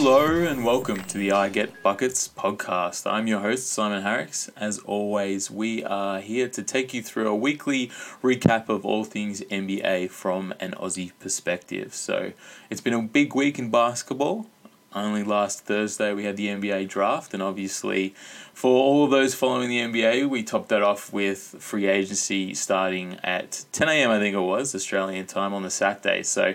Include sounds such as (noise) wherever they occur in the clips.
Hello and welcome to the I Get Buckets podcast. I'm your host, Simon Harris. As always, we are here to take you through a weekly recap of all things NBA from an Aussie perspective. So, it's been a big week in basketball. Only last Thursday we had the NBA draft, and obviously, for all of those following the NBA, we topped that off with free agency starting at 10 a.m. I think it was Australian time on the Saturday. So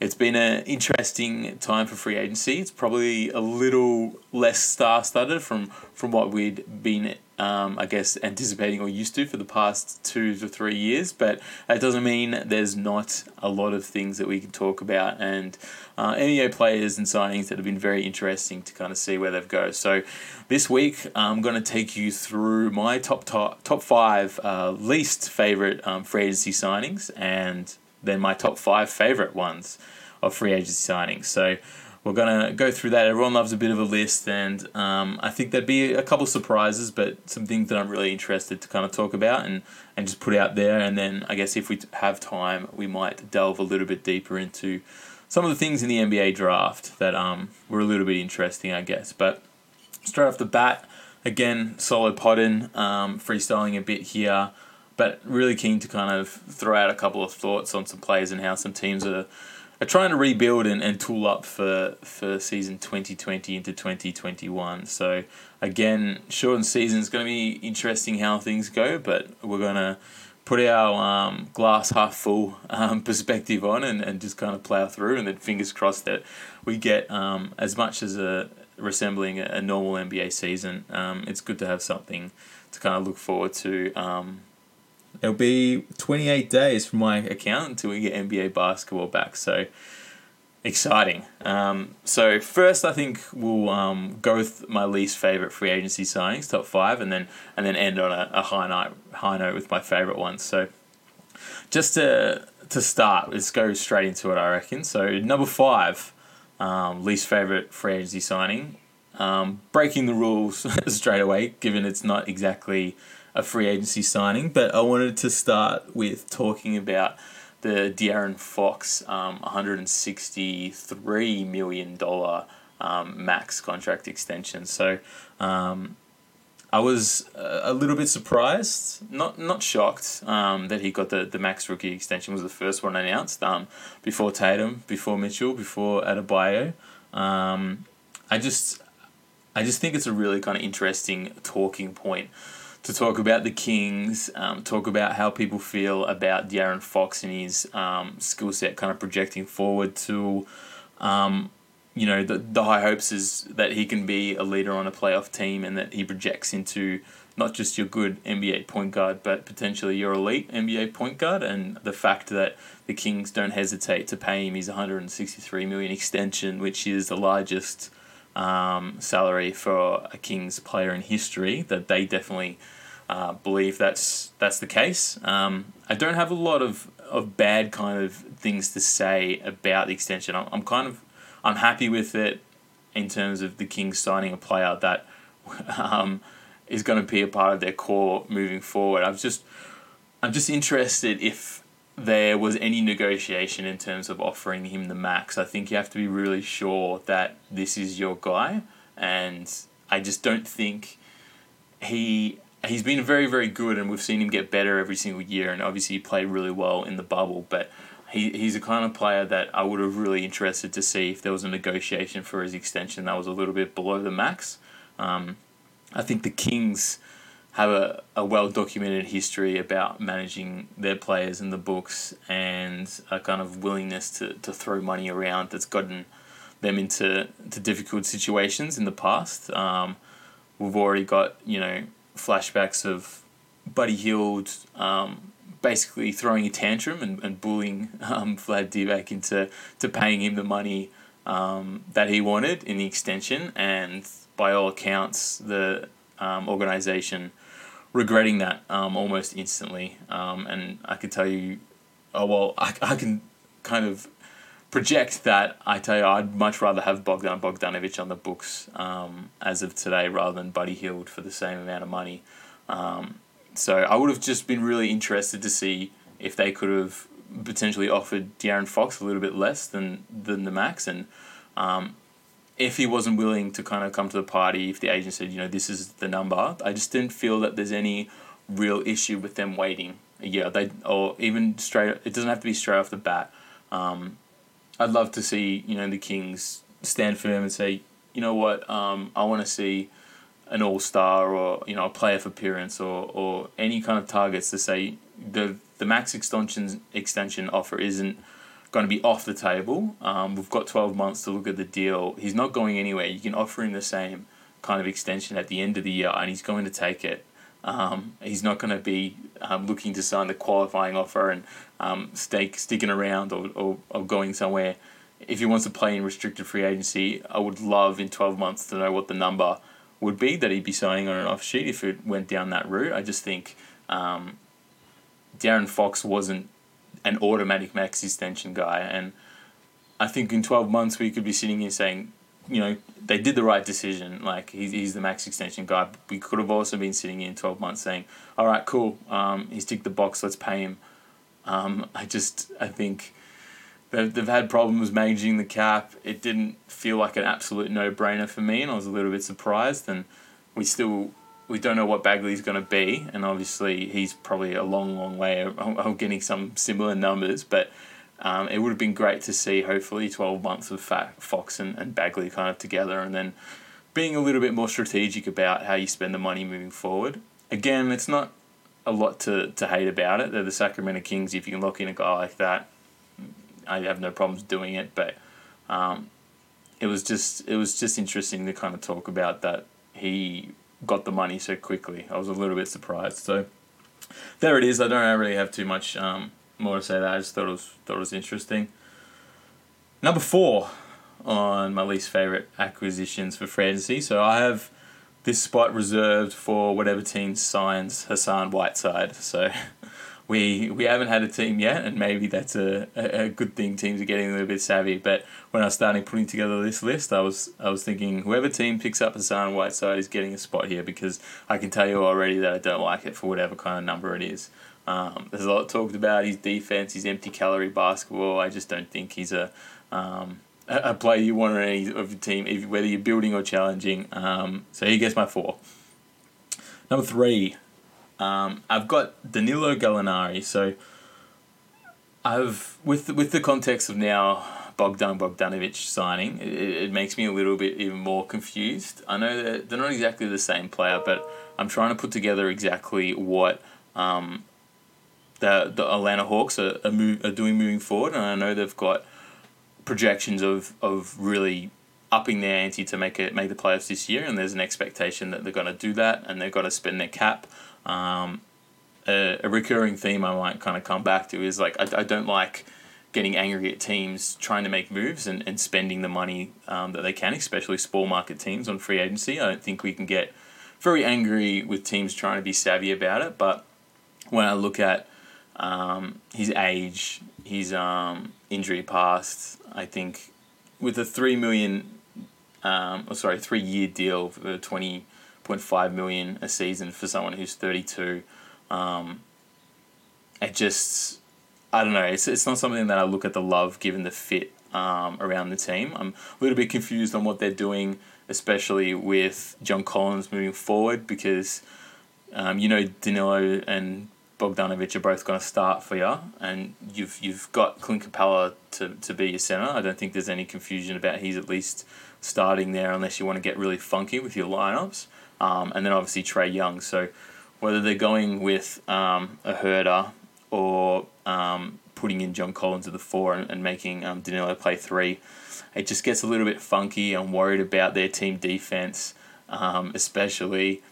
it's been an interesting time for free agency. It's probably a little less star studded from from what we'd been, um, I guess, anticipating or used to for the past two to three years. But that doesn't mean there's not a lot of things that we can talk about and uh, players and signings that have been very interesting to kind of see where they've go. So this week I'm going to take you through my top top top five uh, least favorite um, free agency signings and then my top five favorite ones of free agency signings. So we're gonna go through that. Everyone loves a bit of a list, and um, I think there'd be a couple surprises, but some things that I'm really interested to kind of talk about and and just put out there. And then I guess if we have time, we might delve a little bit deeper into some of the things in the NBA draft that um were a little bit interesting, I guess. But straight off the bat, again, solo potting, um, freestyling a bit here but really keen to kind of throw out a couple of thoughts on some players and how some teams are, are trying to rebuild and, and tool up for, for season 2020 into 2021. So, again, shortened season is going to be interesting how things go, but we're going to put our um, glass half full um, (laughs) perspective on and, and just kind of plow through, and then fingers crossed that we get um, as much as a resembling a, normal NBA season. Um, it's good to have something to kind of look forward to um, It'll be 28 days from my account until we get NBA basketball back. So exciting. Um, so first, I think we'll um, go with my least favorite free agency signings, top five, and then and then end on a, a high note, high note with my favorite ones. So just to to start, let's go straight into it. I reckon. So number five, um, least favorite free agency signing. Um, breaking the rules (laughs) straight away, given it's not exactly a free agency signing, but I wanted to start with talking about the De'Aaron Fox um, $163 million um, max contract extension. So um, I was a little bit surprised, not not shocked um, that he got the, the max rookie extension was the first one announced um, before Tatum, before Mitchell, before Adebayo. Um, I just I just think it's a really kind of interesting talking point to talk about the Kings, um, talk about how people feel about De'Aaron Fox and his um, skill set kind of projecting forward to, um, you know, the, the high hopes is that he can be a leader on a playoff team and that he projects into not just your good NBA point guard, but potentially your elite NBA point guard. And the fact that the Kings don't hesitate to pay him his 163 million extension, which is the largest um, salary for a Kings player in history, that they definitely uh, believe that's that's the case. Um, I don't have a lot of, of bad kind of things to say about the extension. I'm, I'm kind of I'm happy with it in terms of the Kings signing a player that (laughs) um, is going to be a part of their core moving forward. I'm just I'm just interested if there was any negotiation in terms of offering him the max. I think you have to be really sure that this is your guy, and I just don't think he he's been very very good, and we've seen him get better every single year. And obviously, he played really well in the bubble, but. He, he's a kind of player that I would have really interested to see if there was a negotiation for his extension that was a little bit below the max. Um, I think the Kings have a, a well documented history about managing their players in the books and a kind of willingness to, to throw money around that's gotten them into to difficult situations in the past. Um, we've already got, you know, flashbacks of Buddy Hield um, basically throwing a tantrum and, and bullying um, Vlade Divac into to paying him the money um, that he wanted in the extension. And by all accounts, the um, organization regretting that um, almost instantly. Um, and I can tell you, oh well, I, I can kind of project that I tell you I'd much rather have Bogdan Bogdanovic on the books um, as of today rather than Buddy Hield for the same amount of money. Um, so I would have just been really interested to see if they could have potentially offered De'Aaron Fox a little bit less than than the max and. Um, if he wasn't willing to kind of come to the party, if the agent said, you know, this is the number, I just didn't feel that there's any real issue with them waiting a year. They or even straight. It doesn't have to be straight off the bat. Um, I'd love to see you know the Kings stand firm and say, you know what, um, I want to see an all star or you know a playoff appearance or or any kind of targets to say the the max extension extension offer isn't going to be off the table. Um, we've got twelve months to look at the deal. He's not going anywhere. You can offer him the same kind of extension at the end of the year, and he's going to take it. Um, he's not going to be um, looking to sign the qualifying offer and um, sticking around or, or, or going somewhere. If he wants to play in restricted free agency, I would love in 12 months to know what the number would be that he'd be signing on an off sheet if it went down that route. I just think um, De'Aaron Fox wasn't an automatic max extension guy, and I think in 12 months we could be sitting here saying, you know, they did the right decision. Like he's, he's the max extension guy. We could have also been sitting in 12 months saying, all right, cool, um, he's ticked the box, let's pay him. Um, I just, I think they've, they've had problems managing the cap. It didn't feel like an absolute no brainer for me, and I was a little bit surprised. And we still we don't know what Bagley's going to be, and obviously he's probably a long, long way of getting some similar numbers. But um, it would have been great to see, hopefully, twelve months of Fox and, and Bagley kind of together, and then being a little bit more strategic about how you spend the money moving forward. Again, it's not a lot to, to hate about it. They're the Sacramento Kings. If you can lock in a guy like that, I have no problems doing it, but um, it was just it was just interesting to kind of talk about that he got the money so quickly. I was a little bit surprised. So there it is. I don't really have too much um, more to say. That I just thought it was thought it was interesting. Number four on my least favorite acquisitions for fantasy. So I have this spot reserved for whatever team signs Hassan Whiteside. So (laughs) we we haven't had a team yet, and maybe that's a, a, good thing. Teams are getting a little bit savvy. But when I was starting putting together this list, I was I was thinking whoever team picks up Hassan Whiteside is getting a spot here because I can tell you already that I don't like it for whatever kind of number it is. Um, there's a lot talked about his defense, his empty calorie basketball. I just don't think he's a um, a player you want on any of your team, whether you're building or challenging. Um, so he gets my four. Number three, um, I've got Danilo Gallinari. So I've with with the context of now Bogdan Bogdanovic signing, it, it makes me a little bit even more confused. I know that they're not exactly the same player, but I'm trying to put together exactly what um, the Atlanta Hawks are are, move, are doing moving forward, and I know they've got projections of of really upping their ante to make it make the playoffs this year, and there's an expectation that they're going to do that, and they've got to spend their cap. Um, a, a recurring theme I might kind of come back to is like I, I don't like getting angry at teams trying to make moves and, and spending the money um, that they can, especially small market teams on free agency. I don't think we can get very angry with teams trying to be savvy about it. But when I look at um, his age, his um, injury past, I think with a three million, um, oh, sorry, three year deal for twenty point five million a season for someone who's thirty two, um, it just I don't know. It's it's not something that I look at the love given the fit um, around the team. I'm a little bit confused on what they're doing, especially with John Collins moving forward because. Um, you know Danilo and Bogdanovic are both going to start for you, and you've you've got Clint Capela to, to be your centre. I don't think there's any confusion about he's at least starting there, unless you want to get really funky with your lineups. Um, and then obviously Trae Young. So whether they're going with um, a Huerter or um, putting in John Collins at the four and, and making um, Danilo play three, it just gets a little bit funky. I'm worried about their team defense, um, especially.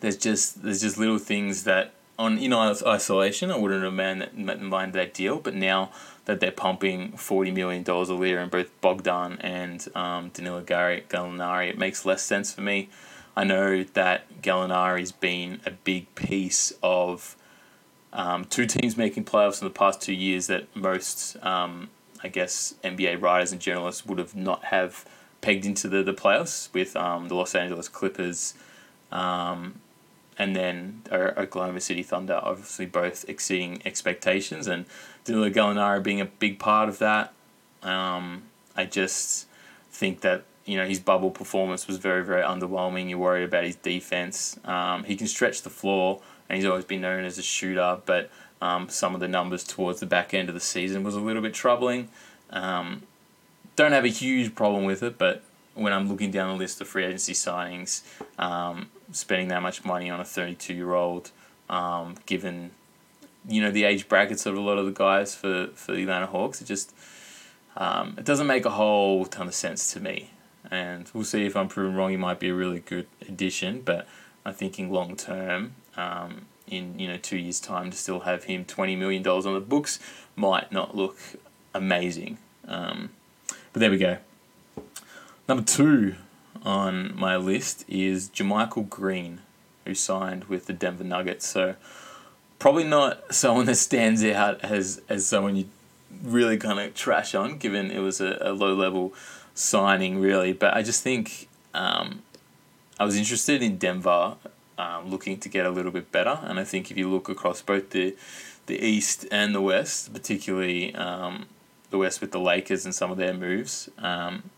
There's just there's just little things that on in isolation, I wouldn't have mind, mind that deal. But now that they're pumping forty million dollars a year in both Bogdan and um, Danilo Gallinari, it makes less sense for me. I know that Gallinari's been a big piece of um, two teams making playoffs in the past two years that most, um, I guess, NBA writers and journalists would have not have pegged into the, the playoffs with um, the Los Angeles Clippers um, and then Oklahoma City Thunder, obviously both exceeding expectations, and Danilo Gallinari being a big part of that. Um, I just think that you know his bubble performance was very very underwhelming. You're worried about his defense. Um, he can stretch the floor, and he's always been known as a shooter. But um, some of the numbers towards the back end of the season was a little bit troubling. Um, don't have a huge problem with it, but when I'm looking down the list of free agency signings, um, spending that much money on a 32 year old, um, given you know the age brackets of a lot of the guys for for the Atlanta Hawks, it just um, it doesn't make a whole ton of sense to me. And we'll see if I'm proven wrong. He might be a really good addition, but I'm thinking long term. Um, in you know two years' time, to still have him twenty million dollars on the books might not look amazing. Um, but there we go. Number two on my list is JaMychal Green, who signed with the Denver Nuggets. So probably not someone that stands out as as someone you really kind of trash on, given it was a, a low level signing, really. But I just think um, I was interested in Denver, um, looking to get a little bit better, and I think if you look across both the the East and the West, particularly um, the West with the Lakers and some of their moves. Um,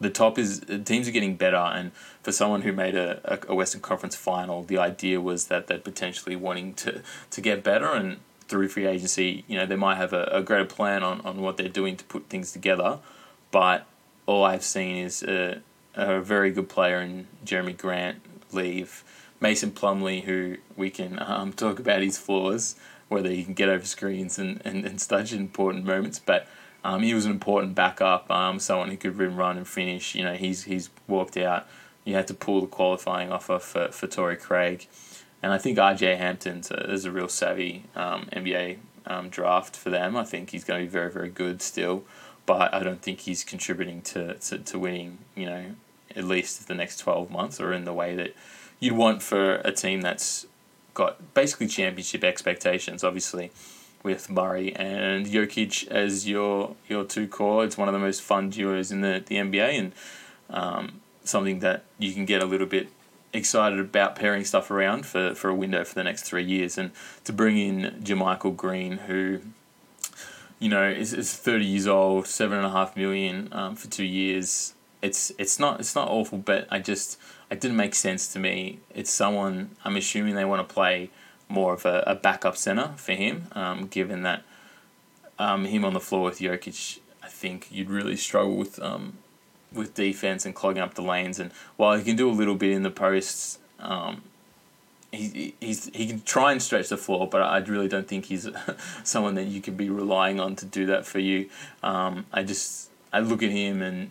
the top is teams are getting better, and for someone who made a, a Western Conference final, the idea was that they're potentially wanting to, to get better, and through free agency, you know, they might have a, a greater plan on, on what they're doing to put things together, but all I've seen is a, a very good player in Jerami Grant leave. Mason Plumlee, who we can um, talk about his flaws, whether he can get over screens and, and, and such important moments, but um, he was an important backup, um, someone who could rim, run, and finish. You know, he's he's walked out. You had to pull the qualifying offer for, for Torrey Craig. And I think RJ Hampton is a real savvy um, NBA um, draft for them. I think he's going to be very, very good still, but I don't think he's contributing to, to, to winning, you know, at least the next 12 months or in the way that you'd want for a team that's got basically championship expectations, obviously with Murray and Jokic as your your two core. It's one of the most fun duos in the, the NBA and um, something that you can get a little bit excited about pairing stuff around for, for a window for the next three years. And to bring in JaMychal Green, who you know is, is thirty years old, seven and a half million um, for two years. It's it's not it's not awful, but I just it didn't make sense to me. It's someone I'm assuming they want to play more of a, a backup center for him, um, given that um, him on the floor with Jokic, I think you'd really struggle with um, with defense and clogging up the lanes. And while he can do a little bit in the posts, um, he he's he can try and stretch the floor, but I really don't think he's (laughs) someone that you can be relying on to do that for you. Um, I just I look at him and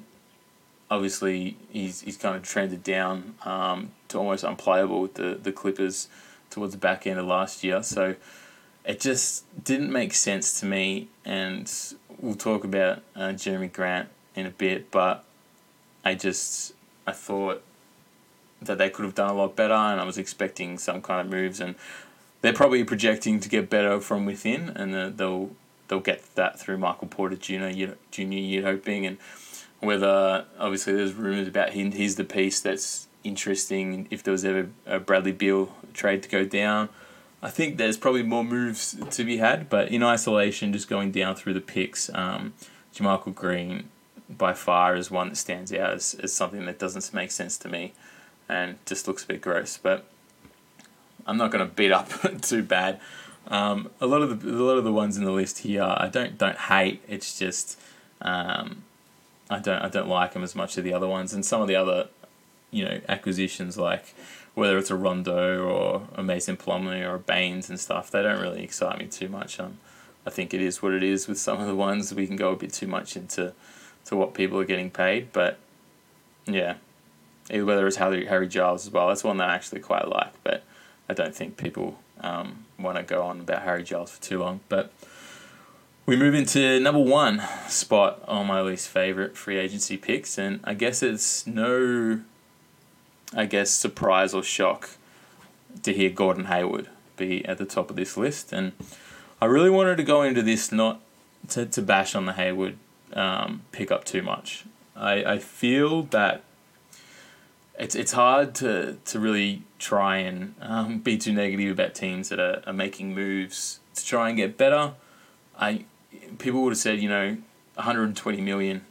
obviously he's he's kind of trended down um, to almost unplayable with the the Clippers towards the back end of last year. So it just didn't make sense to me. And we'll talk about uh, Jerami Grant in a bit, but I just I thought that they could have done a lot better, and I was expecting some kind of moves, and they're probably projecting to get better from within, and uh, they'll they'll get that through Michael Porter Jr. Junior, you're hoping, and whether obviously there's rumors about him, he's the piece that's interesting if there was ever a Bradley Beal trade to go down. I think there's probably more moves to be had, but in isolation, just going down through the picks, um, Green by far is one that stands out as, as something that doesn't make sense to me and just looks a bit gross. But I'm not going to beat up (laughs) too bad. Um, a lot of the a lot of the ones in the list here, I don't don't hate. It's just um, I don't I don't like them as much as the other ones, and some of the other you know acquisitions like whether it's a Rondo or a Mason Plumlee or a Baynes and stuff, they don't really excite me too much. Um, I think it is what it is with some of the ones. We can go a bit too much into to what people are getting paid, but yeah, whether it's Harry, Harry Giles as well, that's one that I actually quite like, but I don't think people um, want to go on about Harry Giles for too long. But we move into number one spot on my least favorite free agency picks, and I guess it's no I guess, surprise or shock to hear Gordon Hayward be at the top of this list. And I really wanted to go into this not to, to bash on the Hayward um, pickup too much. I, I feel that it's it's hard to, to really try and um, be too negative about teams that are, are making moves to try and get better. I people would have said you know 120 million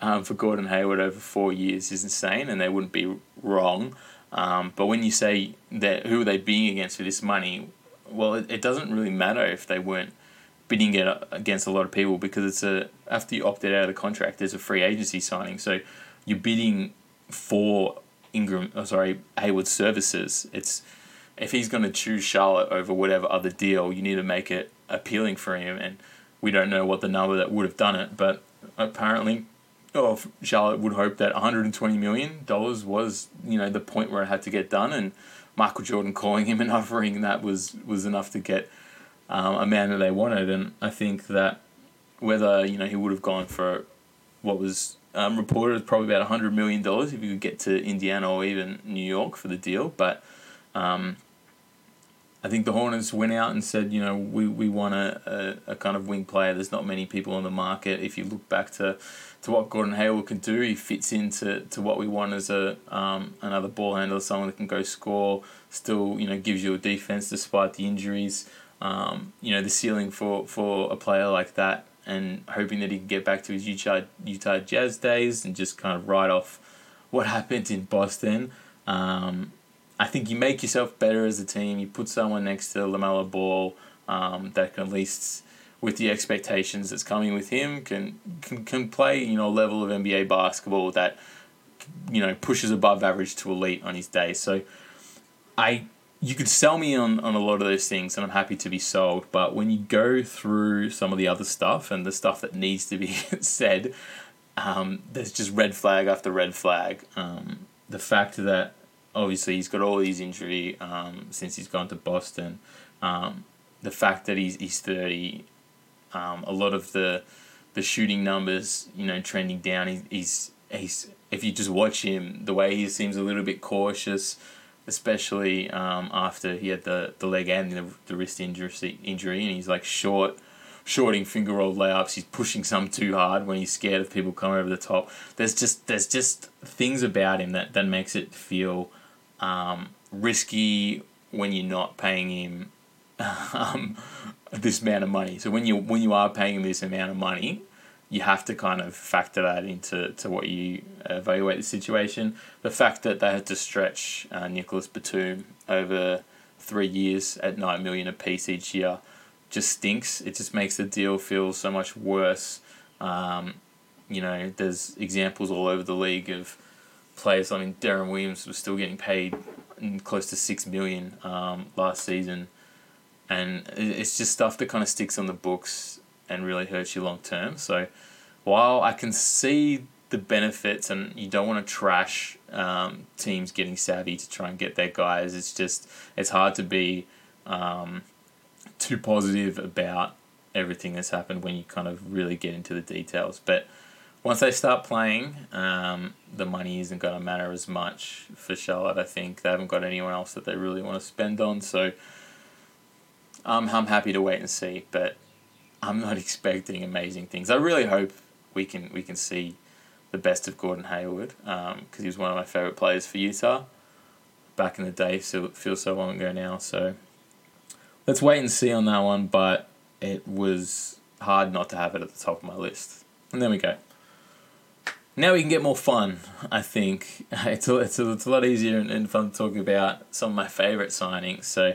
um, for Gordon Hayward over four years is insane, and they wouldn't be wrong. Um, but when you say that who are they being against for this money, well, it, it doesn't really matter if they weren't bidding it against a lot of people because it's a after you opted out of the contract, there's a free agency signing, so you're bidding for Ingram. Oh, sorry, Hayward's services. It's if he's going to choose Charlotte over whatever other deal, you need to make it appealing for him. And we don't know what the number that would have done it, but apparently, oh, Charlotte would hope that 120 million dollars was you know the point where it had to get done, and Michael Jordan calling him and (laughs) offering that was was enough to get um, a man that they wanted. And I think that whether you know he would have gone for what was um, reported probably about hundred million dollars if you could get to Indiana or even New York for the deal, but. Um, I think the Hornets went out and said, you know, we, we want a, a, a kind of wing player. There's not many people on the market. If you look back to, to what Gordon Hayward can do, he fits into to what we want as a um, another ball handler, someone that can go score, still you know gives you a defense despite the injuries. Um, you know the ceiling for, for a player like that, and hoping that he can get back to his Utah Utah Jazz days and just kind of write off what (laughs) happened in Boston. Um, I think you make yourself better as a team. You put someone next to LaMelo Ball um, that can at least, with the expectations that's coming with him, can, can can play you know a level of NBA basketball that you know pushes above average to elite on his day. So, I you could sell me on, on a lot of those things and I'm happy to be sold. But when you go through some of the other stuff and the stuff that needs to be (laughs) said, um, there's just red flag after red flag. Um, the fact that obviously he's got all these injury um, since he's gone to Boston. Um, the fact that he's he's thirty, um, a lot of the the shooting numbers, you know, trending down. He, he's he's if you just watch him, the way he seems a little bit cautious, especially um, after he had the, the leg and the, the wrist injury injury, and he's like short shorting finger roll layups. He's pushing some too hard when he's scared of people coming over the top. There's just there's just things about him that, that makes it feel um, risky when you're not paying him (laughs) um, this amount of money. So when you when you are paying him this amount of money, you have to kind of factor that into to what you evaluate the situation. The fact that they had to stretch uh, Nicolas Batum over three years at nine million a piece each year just stinks. It just makes the deal feel so much worse. Um, you know, there's examples all over the league of players. I mean, Deron Williams was still getting paid close to six million um, last season, and it's just stuff that kind of sticks on the books and really hurts you long term. So, while I can see the benefits, and you don't want to trash um, teams getting savvy to try and get their guys, it's just it's hard to be um, too positive about everything that's happened when you kind of really get into the details, but once they start playing, um, the money isn't going to matter as much for Charlotte. I think they haven't got anyone else that they really want to spend on, so I'm I'm happy to wait and see. But I'm not (laughs) expecting amazing things. I really hope we can we can see the best of Gordon Hayward because um, he was one of my favorite players for Utah back in the day. So it feels so long ago now. So let's wait and see on that one. But it was hard not to have it at the top of my list. And there we go now we can get more fun. I think (laughs) it's a, it's a, it's a lot easier and, and fun to talk about some of my favorite signings. So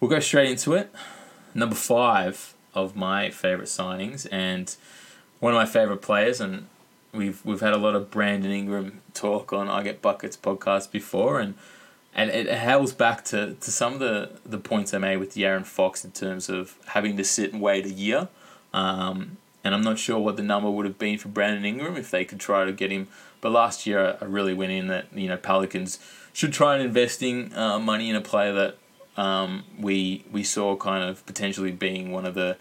we'll go straight into it. Number five of my favorite signings and one of my favorite players, and we've we've had a lot of Brandon Ingram talk on I Get Buckets podcast before, and and it hails back to, to some of the, the points I made with De'Aaron Fox in terms of having to sit and wait a year. Um, and I'm not sure what the number would have been for Brandon Ingram if they could try to get him. But last year, I really went in that you know Pelicans should try and investing uh, money in a player that um, we we saw kind of potentially being one of the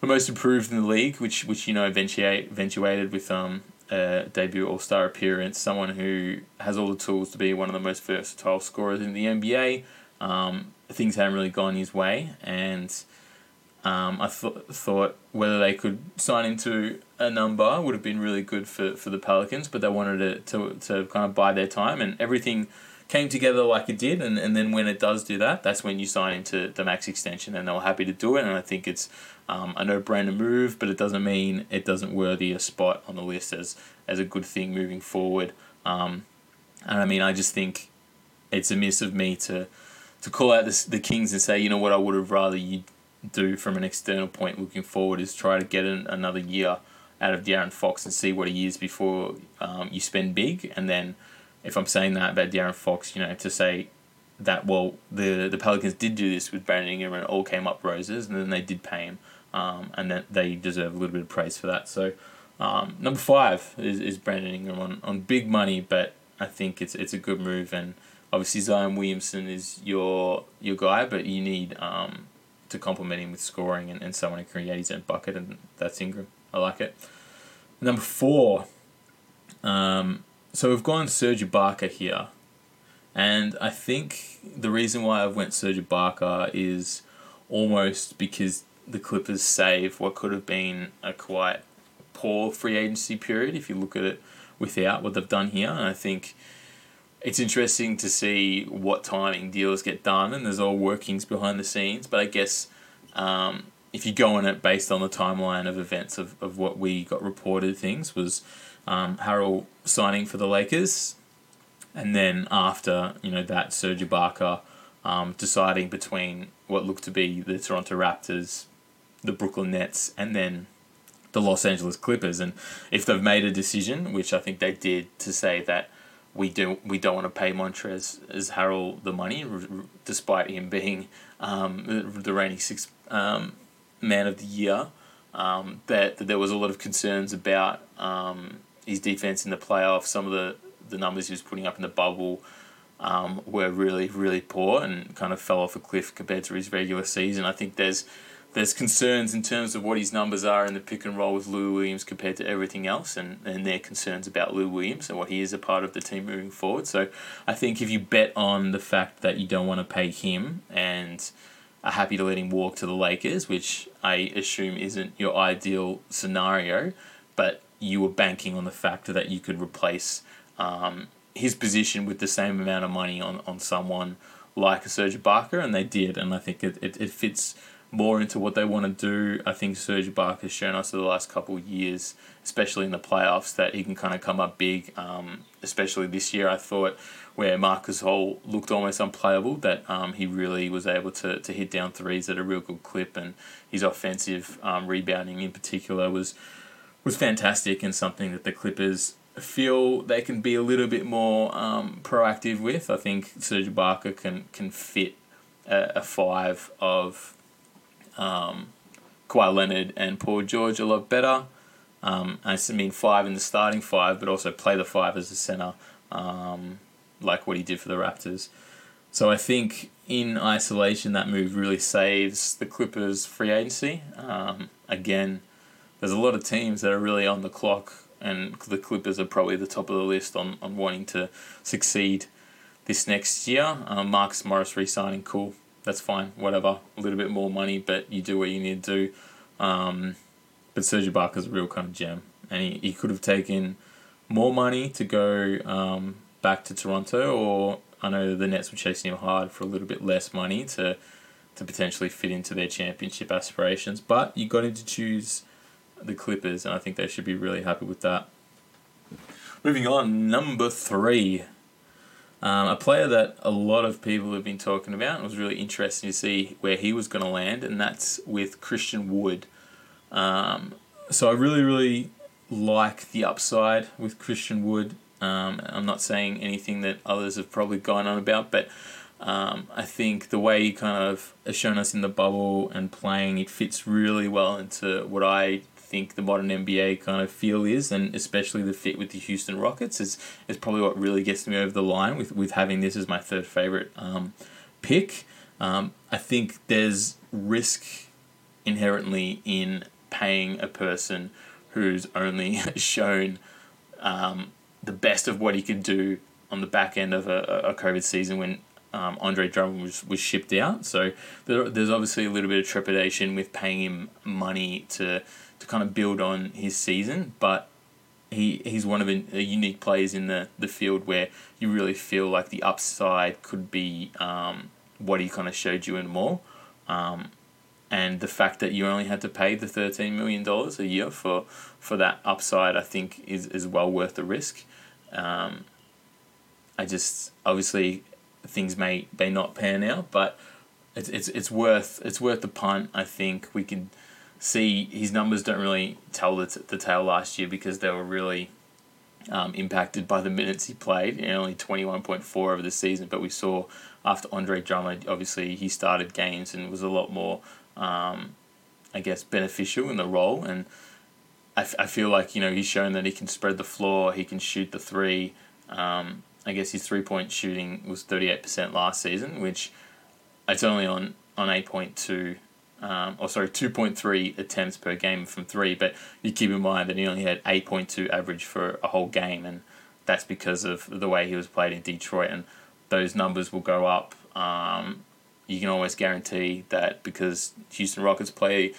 the most improved in the league, which which you know eventuate, eventuated with um a debut All Star appearance, someone who has all the tools to be one of the most versatile scorers in the NBA. Um, things haven't really gone his way, and um, I th- thought whether they could sign into a number would have been really good for, for the Pelicans, but they wanted to, to, to kind of buy their time, and everything came together like it did, and, and then when it does do that, that's when you sign into the max extension, and they were happy to do it. And I think it's um, a no brainer move, but it doesn't mean it doesn't worthy a spot on the list as as a good thing moving forward. Um, and I mean, I just think it's a miss of me to to call out the, the Kings and say, you know what, I would have rather you do from an external point looking forward is try to get an, another year out of De'Aaron Fox and see what he is before um, you spend big. And then if I'm saying that about De'Aaron Fox, you know, to say that, well, the, the Pelicans did do this with Brandon Ingram and it all came up roses and then they did pay him. Um, and that they deserve a little bit of praise for that. So um, number five is, is Brandon Ingram on, on big money, but I think it's it's a good move and obviously Zion Williamson is your your guy, but you need um, to complement him with scoring and, and someone who can create his own bucket, and that's Ingram. I like it. Number four. Um, so we've gone Serge Ibaka here, and I think the reason why I've went Serge Ibaka is almost because the Clippers save what could have been a quite poor free agency period if you look at it without what they've done here, and I think it's interesting to see what timing deals get done, and there's all workings behind the scenes. But I guess um, if you go on it based on the timeline of events of, of what we got reported, things was um, signing for the Lakers, and then after you know that Serge Ibaka um, deciding between what looked to be the Toronto Raptors, the Brooklyn Nets, and then the Los Angeles Clippers. And if they've made a decision, which I think they did, to say that we do we don't want to pay Montrez as Harrell the money, despite him being um, the reigning sixth um, man of the year. Um, that, that there was a lot of concerns about um, his defense in the playoffs. Some of the, the numbers he was putting up in the bubble um, were really really poor and kind of fell off a cliff compared to his regular season. I think there's there's concerns in terms of what his numbers are in the pick and roll with Lou Williams compared to everything else, and, and their concerns about Lou Williams and what he is a part of the team moving forward. So I think if you bet on the fact that you don't want to pay him and are happy to let him walk to the Lakers, which I assume isn't your ideal scenario, but you were banking on the fact that you could replace um, his position with the same amount of money on, on someone like a Serge Ibaka, and they did, and I think it, it, it fits more into what they want to do. I think Serge Ibaka has shown us over the last couple of years, especially in the playoffs, that he can kind of come up big. Um, especially this year, I thought where Marcus Gasol looked almost unplayable, that um, he really was able to, to hit down threes at a real good clip, and his offensive um, rebounding in particular was was fantastic and something that the Clippers feel they can be a little bit more um, proactive with. I think Serge Ibaka can can fit a, a five of um, Kawhi Leonard and Paul George a lot better. Um, I mean five in the starting five, but also play the five as a center, um, like what he did for the Raptors. So I think in isolation, that move really saves the Clippers' free agency. Um, again, there's a lot of teams that are really on the clock, and the Clippers are probably the top of the list on, on wanting to succeed this next year. Um, Marcus Morris re-signing, cool that's fine, whatever. A little bit more money, but you do what you need to do. Um, but Serge Ibaka's a real kind of gem, and he, he could have taken more money to go um, back to Toronto, or I know the Nets were chasing him hard for a little bit less money to to potentially fit into their championship aspirations. But you got him to choose the Clippers, and I think they should be really happy with that. Moving on, number three. Um, a player that a lot of people have been talking about. It was really interesting to see where he was going to land, and that's with Christian Wood. Um, so I really, really like the upside with Christian Wood. Um, I'm not saying anything that others have probably gone on about, but um, I think the way he kind of has shown us in the bubble and playing, it fits really well into what I think the modern NBA kind of feel is, and especially the fit with the Houston Rockets is is probably what really gets me over the line with with having this as my third favorite um, pick. Um, I think there's risk inherently in paying a person who's only (laughs) shown um, the best of what he could do on the back end of a, a COVID season when um, Andre Drummond was, was shipped out. So there, there's obviously a little bit of trepidation with paying him money to to kind of build on his season. But he he's one of the unique players in the, the field where you really feel like the upside could be um, what he kind of showed you and more. Um, and the fact that you only had to pay the $13 million a year for, for that upside, I think, is, is well worth the risk. Um, I just, obviously, things may, may not pan out, but it's, it's, it's, worth, it's worth the punt. I think we can see his numbers don't really tell the, t- the tale last year because they were really um, impacted by the minutes he played, only 21.4 over the season. But we saw after Andre Drummond, obviously, he started games and was a lot more um, I guess, beneficial in the role. And I, f- I feel like, you know, he's shown that he can spread the floor, he can shoot the three. Um, I guess his three point shooting was 38% last season, which it's only on, on 8.2. Um, or sorry, 2.3 attempts per game from three, but you keep in mind that he only had 8.2 average for a whole game, and that's because of the way he was played in Detroit, and those numbers will go up. Um, you can almost guarantee that because Houston Rockets play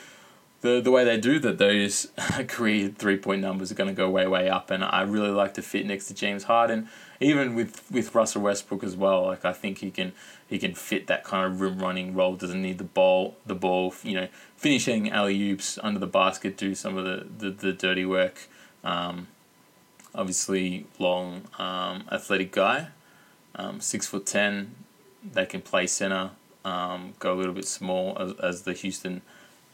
the the way they do that those (laughs) career three point numbers are going to go way way up and I really like to fit next to James Harden even with with Russell Westbrook as well. Like I think he can he can fit that kind of rim running role doesn't need the ball the ball you know finishing alley oops under the basket do some of the the, the dirty work. Um, obviously long um, athletic guy um, six foot ten they can play center um, go a little bit small as, as the Houston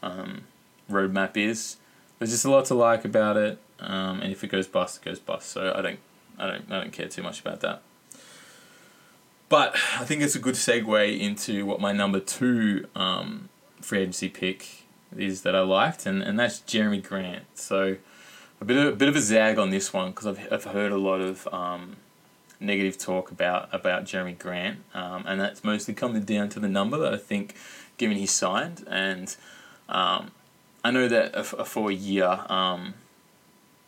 um, roadmap is. There's just a lot to like about it, um, and if it goes bust, it goes bust. So I don't, I don't, I don't care too much about that. But I think it's a good segue into what my number two um, free agency pick is that I liked, and, and that's Jerami Grant. So a bit of a bit of a zag on this one because I've I've heard a lot of um, negative talk about about Jerami Grant, um, and that's mostly coming down to the number that I think, given he signed, and um, I know that a, a four year um,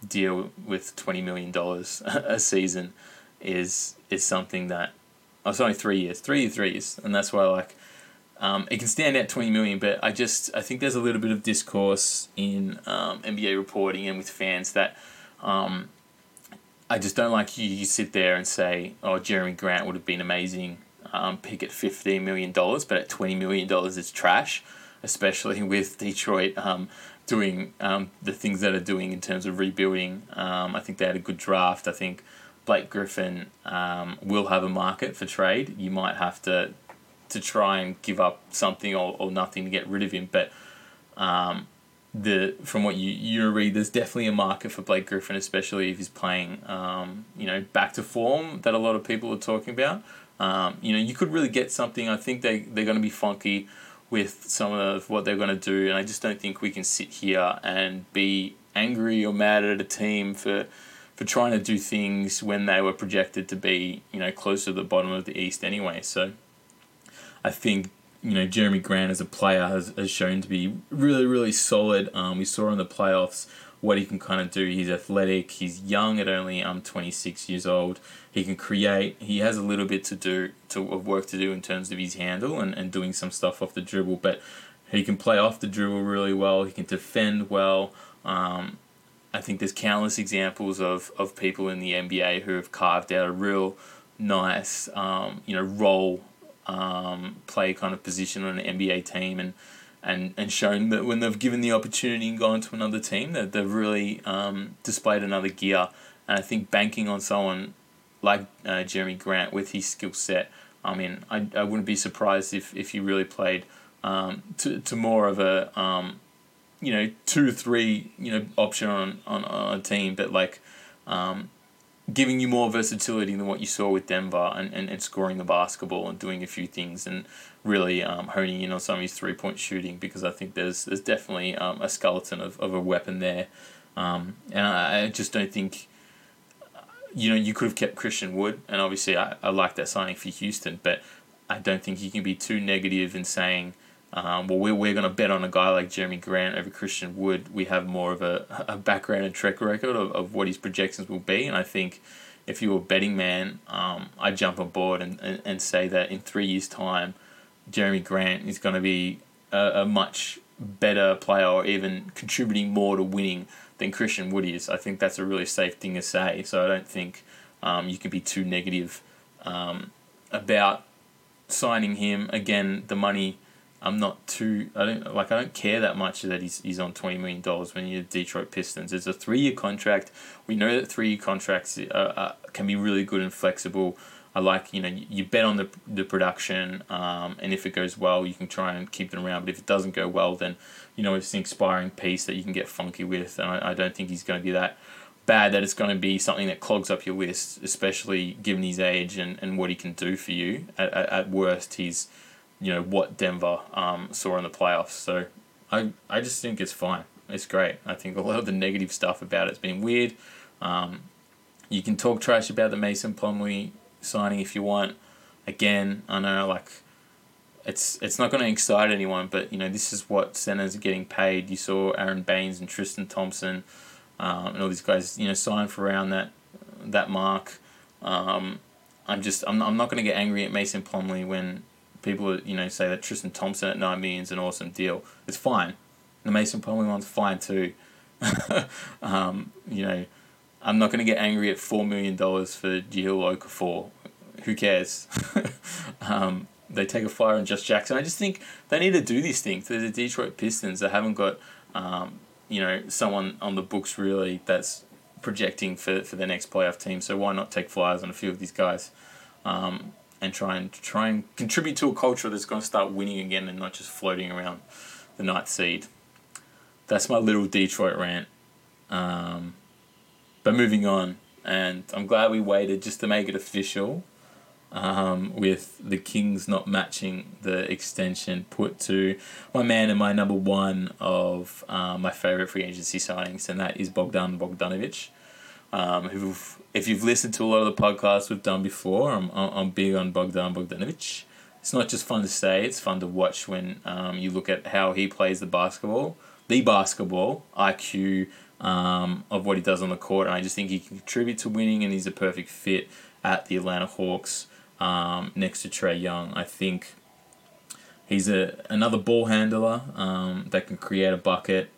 deal with twenty million dollars (laughs) a season is is something that oh sorry three years three three years and that's why like um, it can stand out 20 million, but I just I think there's a little bit of discourse in um, NBA reporting and with fans that um, I just don't like you, you sit there and say, oh, Jerami Grant would have been amazing. Um, pick at $15 million, but at $20 million it's trash, especially with Detroit um, doing um, the things that are doing in terms of rebuilding. Um, I think they had a good draft. I think Blake Griffin um, will have a market for trade. You might have to to try and give up something or, or nothing to get rid of him, but um, the from what you you read, there's definitely a market for Blake Griffin, especially if he's playing, um, you know, back to form that a lot of people are talking about. You know, you could really get something. I think they they're going to be funky with some of what they're going to do, and I just don't think we can sit here and be angry or mad at a team for for trying to do things when they were projected to be, you know, closer to the bottom of the East anyway. So, I think you know, Jerami Grant as a player has, has shown to be really, really solid. Um, we saw in the playoffs what he can kind of do. He's athletic. He's young at only um 26 years old. He can create. He has a little bit to do to of work to do in terms of his handle and, and doing some stuff off the dribble. But he can play off the dribble really well. He can defend well. Um, I think there's countless examples of, of people in the NBA who have carved out a real nice um, you know role um, play kind of position on an NBA team and and, and shown that when they've given the opportunity and gone to another team that they've really um, displayed another gear. And I think banking on someone like uh, Jerami Grant with his skill set, I mean, I, I wouldn't be surprised if, if he really played um, to, to more of a, um, you know, two, three, you know, option on, on, on a team, but like, um, giving you more versatility than what you saw with Denver and, and, and scoring the basketball and doing a few things and really um, honing in on some of his three point shooting because I think there's there's definitely um, a skeleton of, of a weapon there. Um, and I, I just don't think, you know, you could have kept Christian Wood, and obviously I, I like that signing for Houston, but I don't think you can be too negative in saying, um, well, we're, we're going to bet on a guy like Jerami Grant over Christian Wood. We have more of a, a background and track record of, of what his projections will be. And I think if you were a betting man, um, I'd jump on board and, and, and say that in three years' time, Jerami Grant is going to be a, a much better player or even contributing more to winning than Christian Wood is. I think that's a really safe thing to say. So I don't think um, you can be too negative um, about signing him. Again, the money. I'm not too. I don't like. I don't care that much that he's he's on twenty million dollars when you're Detroit Pistons. It's a three year contract. We know that three year contracts are, can be really good and flexible. I like you know you bet on the the production, um, and if it goes well, you can try and keep them around. But if it doesn't go well, then you know it's an expiring piece that you can get funky with. And I, I don't think he's going to be that bad that it's going to be something that clogs up your list, especially given his age and, and what he can do for you. At, at, at worst, he's, you know, what Denver um, saw in the playoffs. So I, I just think it's fine. It's great. I think a lot of the negative stuff about it's been weird. Um, you can talk trash about the Mason Plumlee signing if you want. Again, I know like it's it's not going to excite anyone, but you know this is what centers are getting paid. You saw Aron Baynes and Tristan Thompson um, and all these guys, you know, sign for around that that mark. Um, I'm just I'm, I'm not going to get angry at Mason Plumlee when people you know say that Tristan Thompson at nine million is an awesome deal. It's fine. The Mason Plumlee one's fine too. (laughs) um, you know, I'm not going to get angry at four million dollars for Jahlil Okafor. Who cares? (laughs) um, they take a flyer on Josh Jackson. I just think they need to do these things. They're the Detroit Pistons. They haven't got um, you know someone on the books really that's projecting for, for the next playoff team. So why not take flyers on a few of these guys, um, and try and try and contribute to a culture that's going to start winning again and not just floating around the night seed. That's my little Detroit rant. Um, but moving on, and I'm glad we waited just to make it official um, with the Kings not matching the extension put to my man and my number one of um, my favorite free agency signings, and that is Bogdan Bogdanovic. Um, who, if you've listened to a lot of the podcasts we've done before, I'm, I'm big on Bogdan Bogdanovic. It's not just fun to say; it's fun to watch when um, you look at how he plays the basketball, the basketball IQ um, of what he does on the court, and I just think he can contribute to winning, and he's a perfect fit at the Atlanta Hawks um, next to Trae Young. I think he's a another ball handler um, that can create a bucket.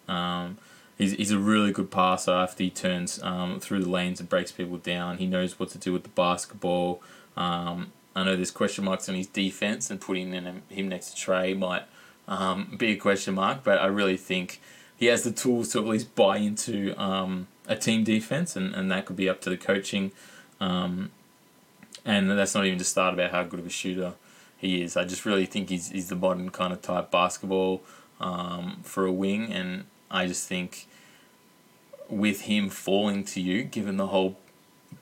He's, he's a really good passer after he turns um, through the lanes and breaks people down. He knows what to do with the basketball. Um, I know there's question marks on his defense, and putting in him next to Trae might um, be a question mark, but I really think he has the tools to at least buy into um, a team defense, and, and that could be up to the coaching. Um, and that's not even to start about how good of a shooter he is. I just really think he's, he's the modern kind of type basketball um, for a wing, and I just think with him falling to you, given the whole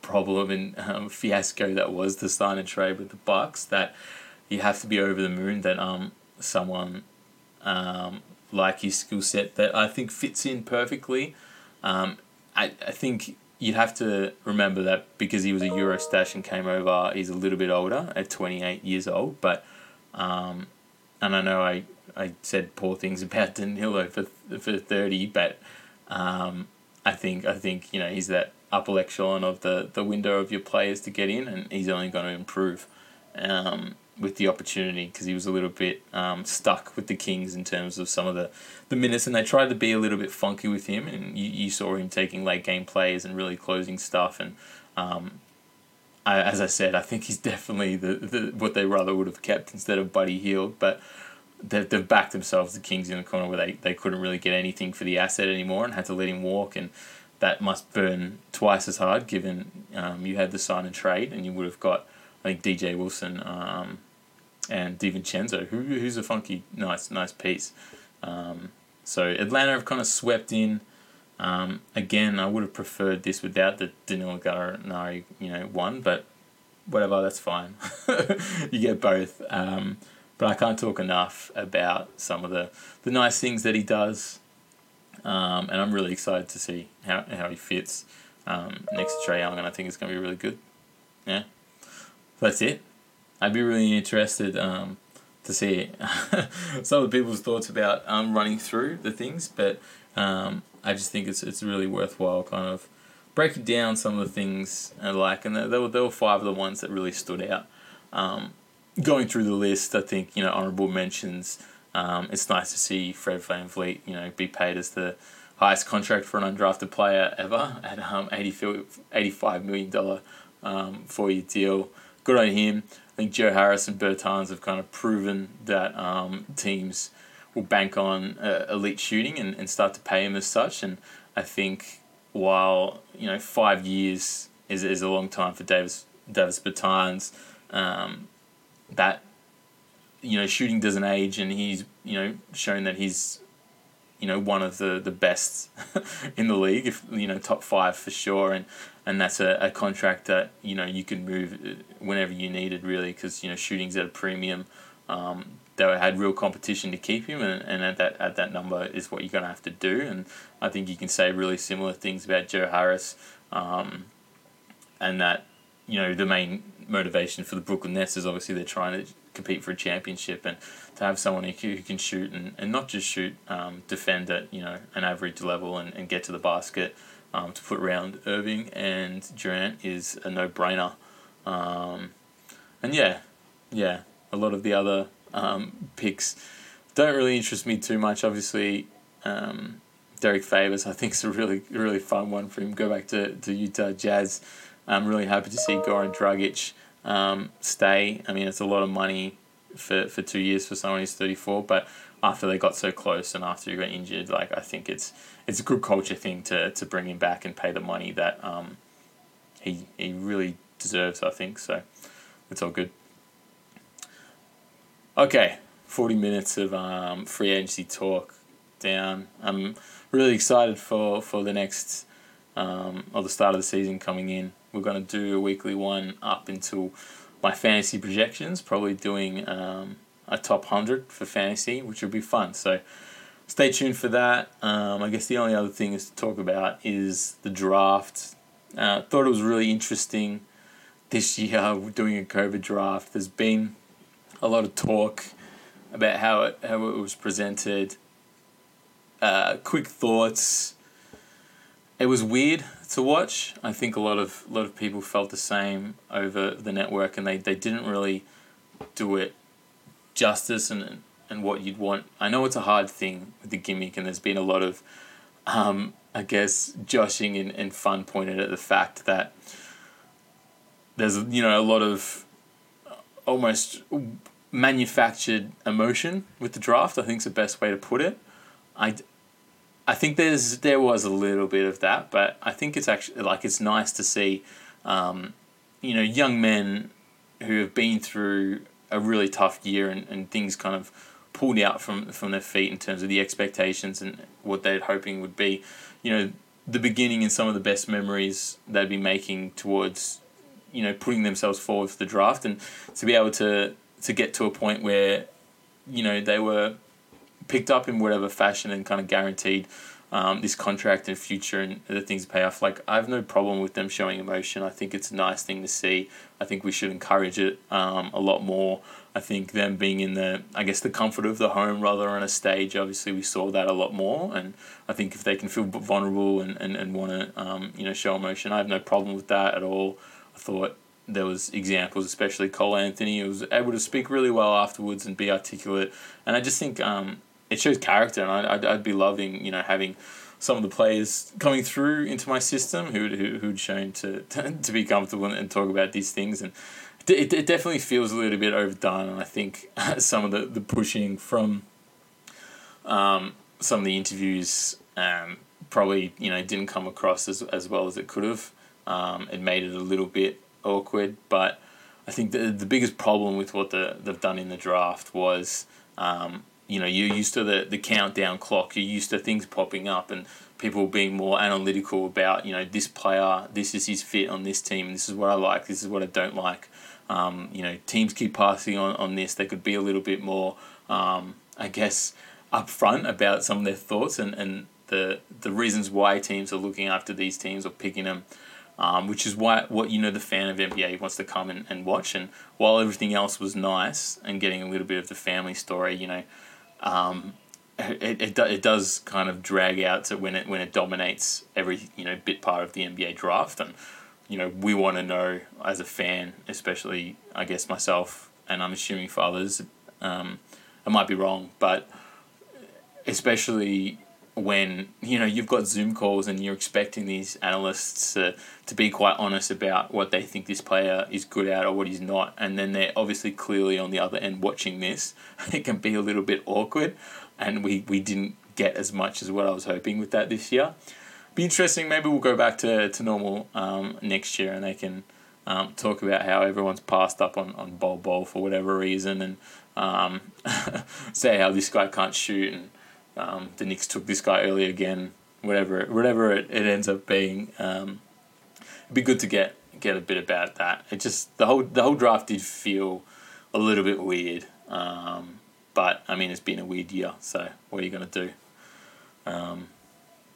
problem and um, fiasco that was the sign and trade with the Bucks, that you have to be over the moon that um someone um like his skill set that I think fits in perfectly. Um, I I think you'd have to remember that because he was a Eurostash and came over, he's a little bit older at 28 years old. But, um, and I know I, I said poor things about (laughs) Danilo for for 30, but um, I think I think you know he's that upper echelon of the, the window of your players to get in, and he's only going to improve. Um, with the opportunity because he was a little bit um, stuck with the Kings in terms of some of the, the minutes, and they tried to be a little bit funky with him, and you, you saw him taking late game plays and really closing stuff. And um, I, as I said, I think he's (laughs) definitely the, the what they rather would have kept instead of Buddy Hield, but they've, they've backed themselves the Kings in the corner where they, they couldn't really get anything for the asset anymore and had to let him walk and. That must burn twice as hard, given um, you had the sign and trade, and you would have got, I think, DJ Wilson um, and DiVincenzo, who who's a funky, nice, nice piece. Um, so Atlanta have kind of swept in. Um, again, I would have preferred this without the Danilo Gallinari, you know, one, but whatever, that's fine. (laughs) you get both. But I can't talk enough about some of the, the nice things that he does. Um, and I'm really excited to see how, how he fits um, next to Trae Young, and I think it's going to be really good. Yeah. That's it. I'd be really interested um, to see (laughs) some of the people's thoughts about um, running through the things, but um, I just think it's it's really worthwhile kind of breaking down some of the things I like, and there, were there were five of the ones that really stood out. Um, going through the list, I think you know honorable mentions. Um, it's nice to see Fred VanVleet, you know, be paid as the highest contract for an undrafted player ever at um, 80, $85 million um, four year deal. Good on him. I think Joe Harris and Bertans have kind of proven that um, teams will bank on uh, elite shooting and, and start to pay him as such. And I think while you know five years is, is a long time for Davis Davis Bertans, um, that you know shooting doesn't age, and he's you know shown that he's you know one of the the best (laughs) in the league, if you know top five for sure, and and that's a, a contract that you know you can move uh, whenever you needed really because you know shooting's at a premium. Um, they had real competition to keep him, and, and at that at that number is what you're going to have to do. And I think you can say really similar things about Joe Harris, um, and that you know the main motivation for the Brooklyn Nets is obviously they're trying to compete for a championship, and to have someone who, can shoot and, and not just shoot, um, defend at you know an average level and, and get to the basket um, to put around Irving and Durant is a no brainer. Um, and yeah, yeah, a lot of the other um, picks don't really interest me too much. Obviously, um, Derrick Favors I think is a really really fun one for him. Go back to, to Utah Jazz. I'm really happy to see Goran Dragic um, stay. I mean, it's a lot of money for, for two years for someone who's 34, but after they got so close and after he got injured, like I think it's it's a good culture thing to, to bring him back and pay the money that um, he he really deserves. I think so. It's all good. Okay, forty minutes of um, free agency talk down. I'm really excited for for the next um, or the start of the season coming in. We're gonna do a weekly one up until my fantasy projections. Probably doing um, a top hundred for fantasy, which would be fun. So stay tuned for that. Um, I guess the only other thing is to talk about is the draft. Uh, thought it was really interesting this year (laughs) doing a COVID draft. There's been a lot of talk about how it how it was presented. Uh, quick thoughts. It was weird to watch. I think a lot of a lot of people felt the same over the network, and they, they didn't really do it justice and and what you'd want. I know it's a hard thing with the gimmick, and there's been a lot of, um, I guess, joshing and, and fun pointed at the fact that there's you know a lot of almost manufactured emotion with the draft. I think is the best way to put it. I, I think there's there was a little bit of that, but I think it's actually like it's nice to see, um, you know, young men who have been through a really tough year and, and things kind of pulled out from from their feet in terms of the expectations and what they're hoping would be, you know, the beginning and some of the best memories they'd be making towards, you know, putting themselves forward for the draft and to be able to to get to a point where, you know, they were picked up in whatever fashion and kind of guaranteed um, this contract and future and the things pay off. Like I have no problem with them showing emotion. I think it's a nice thing to see. I think we should encourage it um, a lot more. I think them being in the, I guess, the comfort of the home rather on a stage, obviously we saw that a lot more. And I think if they can feel vulnerable and, and, and want to, um, you know, show emotion, I have no problem with that at all. I thought there was examples, especially Cole Anthony, who was able to speak really well afterwards and be articulate. And I just think um, it shows character, and I'd, I'd be loving, you know, having some of the players coming through into my system who who who'd shown to to be comfortable and talk about these things and it, it definitely feels a little bit overdone and I think (laughs) some of the, the pushing from um, some of the interviews um, probably you know didn't come across as, as well as it could have. Um, it made it a little bit awkward but I think the, the biggest problem with what the, they've done in the draft was um, you know you're used to the, the countdown clock you're used to things popping up and people being more analytical about you know this player this is his fit on this team this is what i like this is what i don't like. Um, you know teams keep passing on, on this they could be a little bit more um, i guess upfront about some of their thoughts and, and the the reasons why teams are looking after these teams or picking them um, which is why what you know the fan of NBA wants to come and, and watch. And while everything else was nice and getting a little bit of the family story you know um, it, it, it does kind of drag out to when it when it dominates every you know bit part of the NBA draft. And you know we want to know as a fan especially I guess myself and I'm assuming for others um, I might be wrong but especially when you know you've got Zoom calls and you're expecting these analysts to, be quite honest about what they think this player is good at or what he's not, and then they're obviously clearly on the other end watching this, (laughs) it can be a little bit awkward, and we, we didn't get as much as what I was hoping with that this year. Be interesting. Maybe we'll go back to, to normal um, next year, and they can um, talk about how everyone's passed up on on Bol Bol for whatever reason, and um, (laughs) say how this guy can't shoot and um, the Knicks took this guy early again. Whatever, whatever it, it ends up being, um, it'd be good to get get a bit about that. It just the whole the whole draft did feel a little bit weird, um, but I mean it's been a weird year. So what are you gonna do? Um,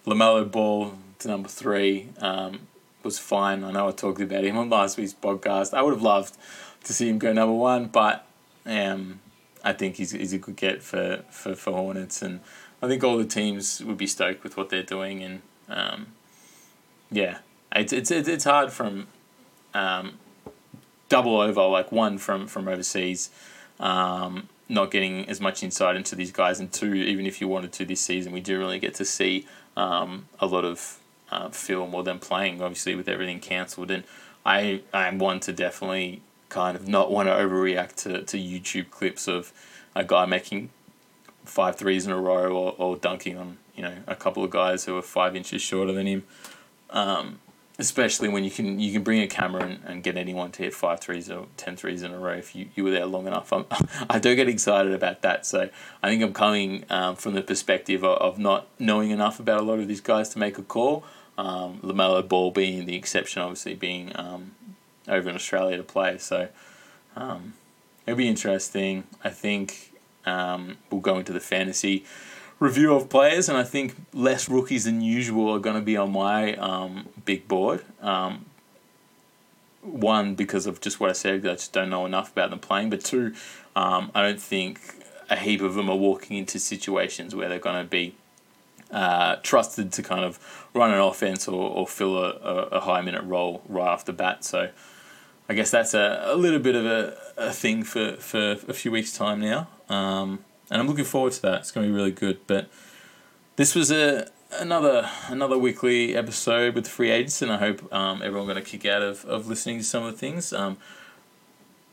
LaMelo Ball to number three um, was fine. I know I talked about him on last week's podcast. I would have loved to see him go number one, but um, I think he's, he's a good get for, for, for Hornets and I think all the teams would be stoked with what they're doing, and um, yeah, it's it's it's hard from um, double over like one from from overseas, um, not getting as much insight into these guys, and two, even if you wanted to this season, we do really get to see um, a lot of uh, film or them playing, obviously with everything cancelled, and I I am one to definitely kind of not want to overreact to, to YouTube clips of a guy making five threes in a row or, or dunking on you know a couple of guys who are five inches shorter than him. Um, especially when you can you can bring a camera and, and get anyone to hit five threes or ten threes in a row if you, you were there long enough. I'm, (laughs) I do get excited about that. So I think I'm coming um, from the perspective of, of not knowing enough about a lot of these guys to make a call. Um, LaMelo Ball being the exception, obviously being um, over in Australia to play. So um, it'll be interesting. I think um, we'll go into the fantasy review of players, and I think less rookies than usual are going to be on my um, big board. Um, one, because of just what I said, I just don't know enough about them playing. But two, um, I don't think a heap of them are walking into situations where they're going to be uh, trusted to kind of run an offense or, or fill a, a, a high minute role right off the bat. So I guess that's a, a little bit of a, a thing for, for a few weeks' time now. Um, and I'm looking forward to that. It's going to be really good. But this was a another another weekly episode with free agents, and I hope um, everyone got a kick out of, of listening to some of the things. Um,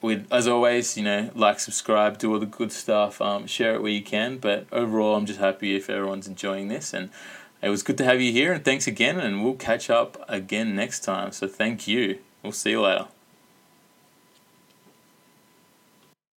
with as always, you know, like, subscribe, do all the good stuff, um, share it where you can. But overall, I'm just happy if everyone's enjoying this, and it was good to have you here. And thanks again, and we'll catch up again next time. So thank you. We'll see you later.